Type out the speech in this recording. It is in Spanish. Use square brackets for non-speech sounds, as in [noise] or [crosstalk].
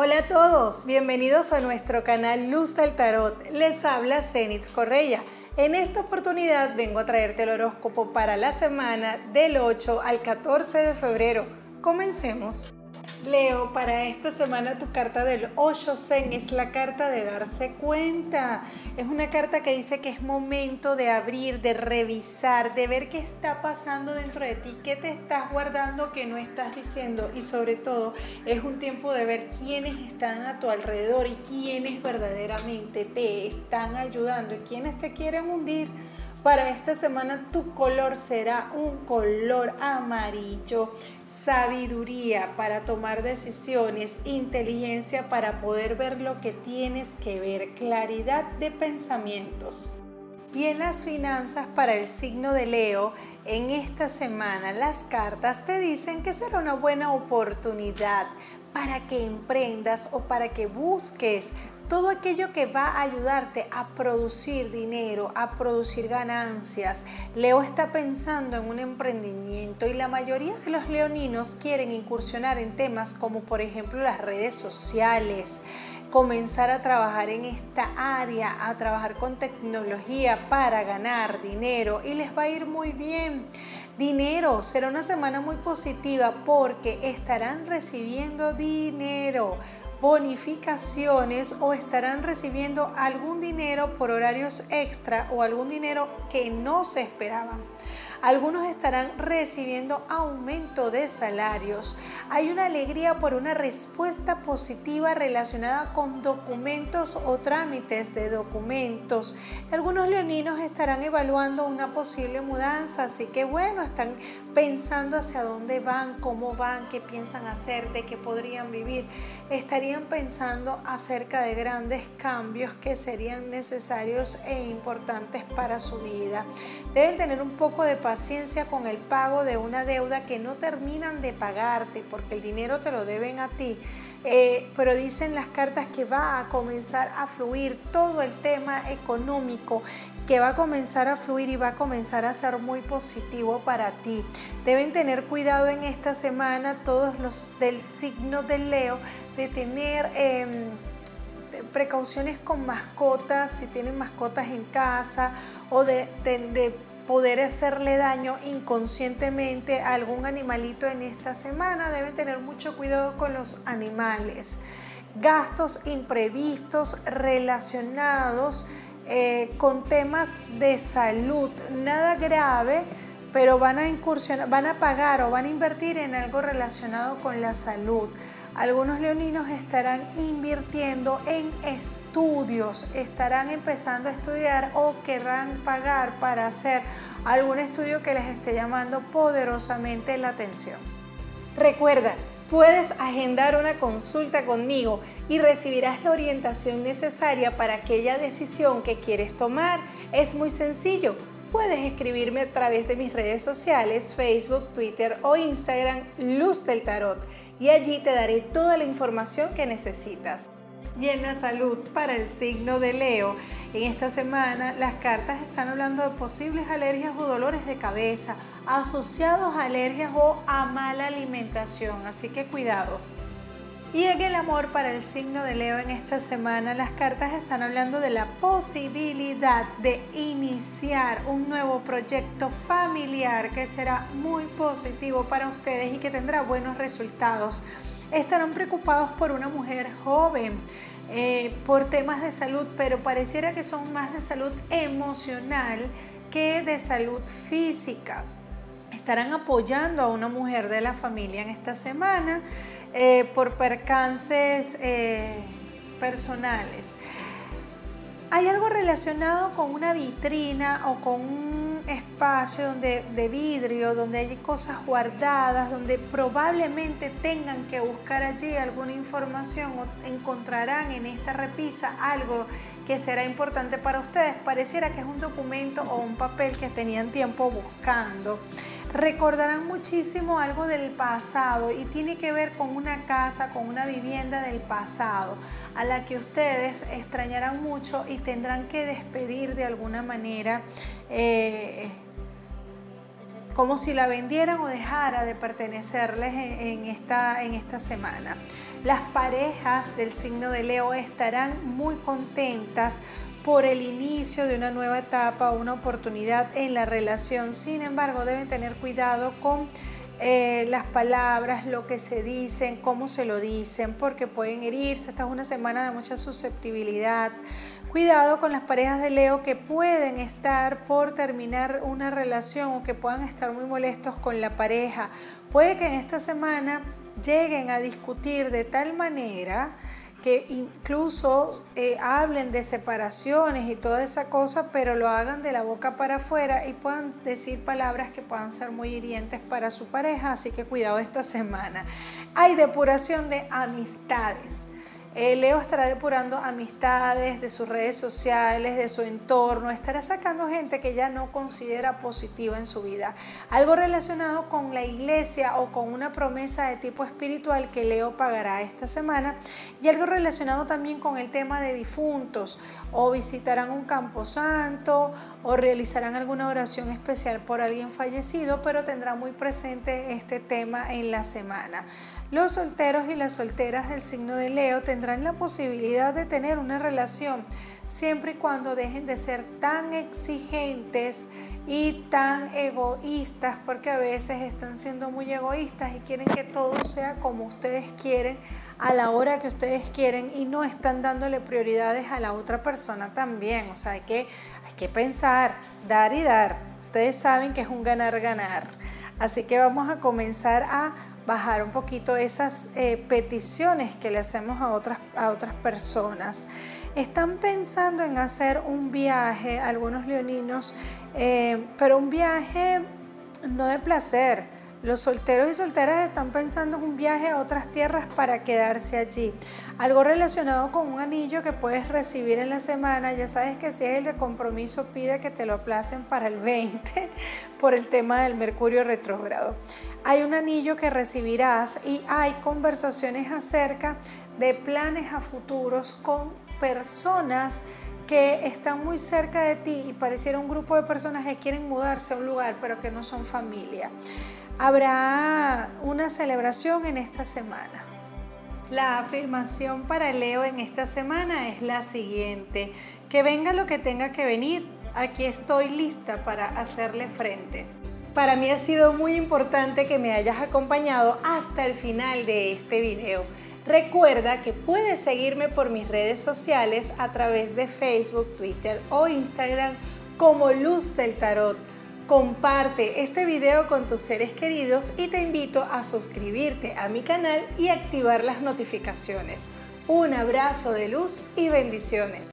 Hola a todos, bienvenidos a nuestro canal Luz del Tarot. Les habla Zenitz Correia. En esta oportunidad vengo a traerte el horóscopo para la semana del 8 al 14 de febrero. Comencemos. Leo, para esta semana tu carta del Zen es la carta de darse cuenta. Es una carta que dice que es momento de abrir, de revisar, de ver qué está pasando dentro de ti, qué te estás guardando que no estás diciendo y sobre todo es un tiempo de ver quiénes están a tu alrededor y quiénes verdaderamente te están ayudando y quiénes te quieren hundir. Para esta semana tu color será un color amarillo, sabiduría para tomar decisiones, inteligencia para poder ver lo que tienes que ver, claridad de pensamientos. Y en las finanzas para el signo de Leo, en esta semana las cartas te dicen que será una buena oportunidad para que emprendas o para que busques todo aquello que va a ayudarte a producir dinero, a producir ganancias. Leo está pensando en un emprendimiento y la mayoría de los leoninos quieren incursionar en temas como por ejemplo las redes sociales, comenzar a trabajar en esta área, a trabajar con tecnología para ganar dinero y les va a ir muy bien. Dinero, será una semana muy positiva porque estarán recibiendo dinero bonificaciones o estarán recibiendo algún dinero por horarios extra o algún dinero que no se esperaban. Algunos estarán recibiendo aumento de salarios. Hay una alegría por una respuesta positiva relacionada con documentos o trámites de documentos. Algunos leoninos estarán evaluando una posible mudanza, así que bueno, están pensando hacia dónde van, cómo van, qué piensan hacer, de qué podrían vivir. Estarían pensando acerca de grandes cambios que serían necesarios e importantes para su vida. Deben tener un poco de paciencia con el pago de una deuda que no terminan de pagarte porque el dinero te lo deben a ti. Eh, pero dicen las cartas que va a comenzar a fluir todo el tema económico que va a comenzar a fluir y va a comenzar a ser muy positivo para ti. Deben tener cuidado en esta semana todos los del signo del Leo de tener em, precauciones con mascotas, si tienen mascotas en casa o de poder hacerle daño inconscientemente a algún animalito en esta semana. Deben tener mucho cuidado con los animales. Gastos imprevistos relacionados eh, con temas de salud, nada grave, pero van a incursionar, van a pagar o van a invertir en algo relacionado con la salud. Algunos leoninos estarán invirtiendo en estudios, estarán empezando a estudiar o querrán pagar para hacer algún estudio que les esté llamando poderosamente la atención. Recuerda, puedes agendar una consulta conmigo y recibirás la orientación necesaria para aquella decisión que quieres tomar. Es muy sencillo puedes escribirme a través de mis redes sociales, Facebook, Twitter o Instagram, Luz del Tarot, y allí te daré toda la información que necesitas. Bien, la salud para el signo de Leo. En esta semana las cartas están hablando de posibles alergias o dolores de cabeza asociados a alergias o a mala alimentación, así que cuidado. Y en el amor para el signo de Leo en esta semana, las cartas están hablando de la posibilidad de iniciar un nuevo proyecto familiar que será muy positivo para ustedes y que tendrá buenos resultados. Estarán preocupados por una mujer joven, eh, por temas de salud, pero pareciera que son más de salud emocional que de salud física. Estarán apoyando a una mujer de la familia en esta semana eh, por percances eh, personales. Hay algo relacionado con una vitrina o con un espacio donde, de vidrio, donde hay cosas guardadas, donde probablemente tengan que buscar allí alguna información o encontrarán en esta repisa algo que será importante para ustedes. Pareciera que es un documento o un papel que tenían tiempo buscando recordarán muchísimo algo del pasado y tiene que ver con una casa, con una vivienda del pasado, a la que ustedes extrañarán mucho y tendrán que despedir de alguna manera. Eh, como si la vendieran o dejara de pertenecerles en, esta, en esta semana. Las parejas del signo de Leo estarán muy contentas por el inicio de una nueva etapa, una oportunidad en la relación. Sin embargo, deben tener cuidado con eh, las palabras, lo que se dicen, cómo se lo dicen, porque pueden herirse. Esta es una semana de mucha susceptibilidad. Cuidado con las parejas de Leo que pueden estar por terminar una relación o que puedan estar muy molestos con la pareja. Puede que en esta semana lleguen a discutir de tal manera que incluso eh, hablen de separaciones y toda esa cosa, pero lo hagan de la boca para afuera y puedan decir palabras que puedan ser muy hirientes para su pareja, así que cuidado esta semana. Hay depuración de amistades. Eh, Leo estará depurando amistades de sus redes sociales, de su entorno, estará sacando gente que ya no considera positiva en su vida. Algo relacionado con la iglesia o con una promesa de tipo espiritual que Leo pagará esta semana y algo relacionado también con el tema de difuntos o visitarán un campo santo o realizarán alguna oración especial por alguien fallecido, pero tendrá muy presente este tema en la semana. Los solteros y las solteras del signo de Leo tendrán la posibilidad de tener una relación siempre y cuando dejen de ser tan exigentes y tan egoístas, porque a veces están siendo muy egoístas y quieren que todo sea como ustedes quieren, a la hora que ustedes quieren y no están dándole prioridades a la otra persona también. O sea, hay que, hay que pensar, dar y dar. Ustedes saben que es un ganar-ganar. Así que vamos a comenzar a bajar un poquito esas eh, peticiones que le hacemos a otras, a otras personas. Están pensando en hacer un viaje, algunos leoninos, eh, pero un viaje no de placer. Los solteros y solteras están pensando en un viaje a otras tierras para quedarse allí. Algo relacionado con un anillo que puedes recibir en la semana. Ya sabes que si es el de compromiso, pide que te lo aplacen para el [laughs] 20 por el tema del Mercurio retrógrado hay un anillo que recibirás y hay conversaciones acerca de planes a futuros con personas que están muy cerca de ti y pareciera un grupo de personas que quieren mudarse a un lugar pero que no son familia. Habrá una celebración en esta semana. La afirmación para Leo en esta semana es la siguiente, que venga lo que tenga que venir, aquí estoy lista para hacerle frente. Para mí ha sido muy importante que me hayas acompañado hasta el final de este video. Recuerda que puedes seguirme por mis redes sociales a través de Facebook, Twitter o Instagram como Luz del Tarot. Comparte este video con tus seres queridos y te invito a suscribirte a mi canal y activar las notificaciones. Un abrazo de luz y bendiciones.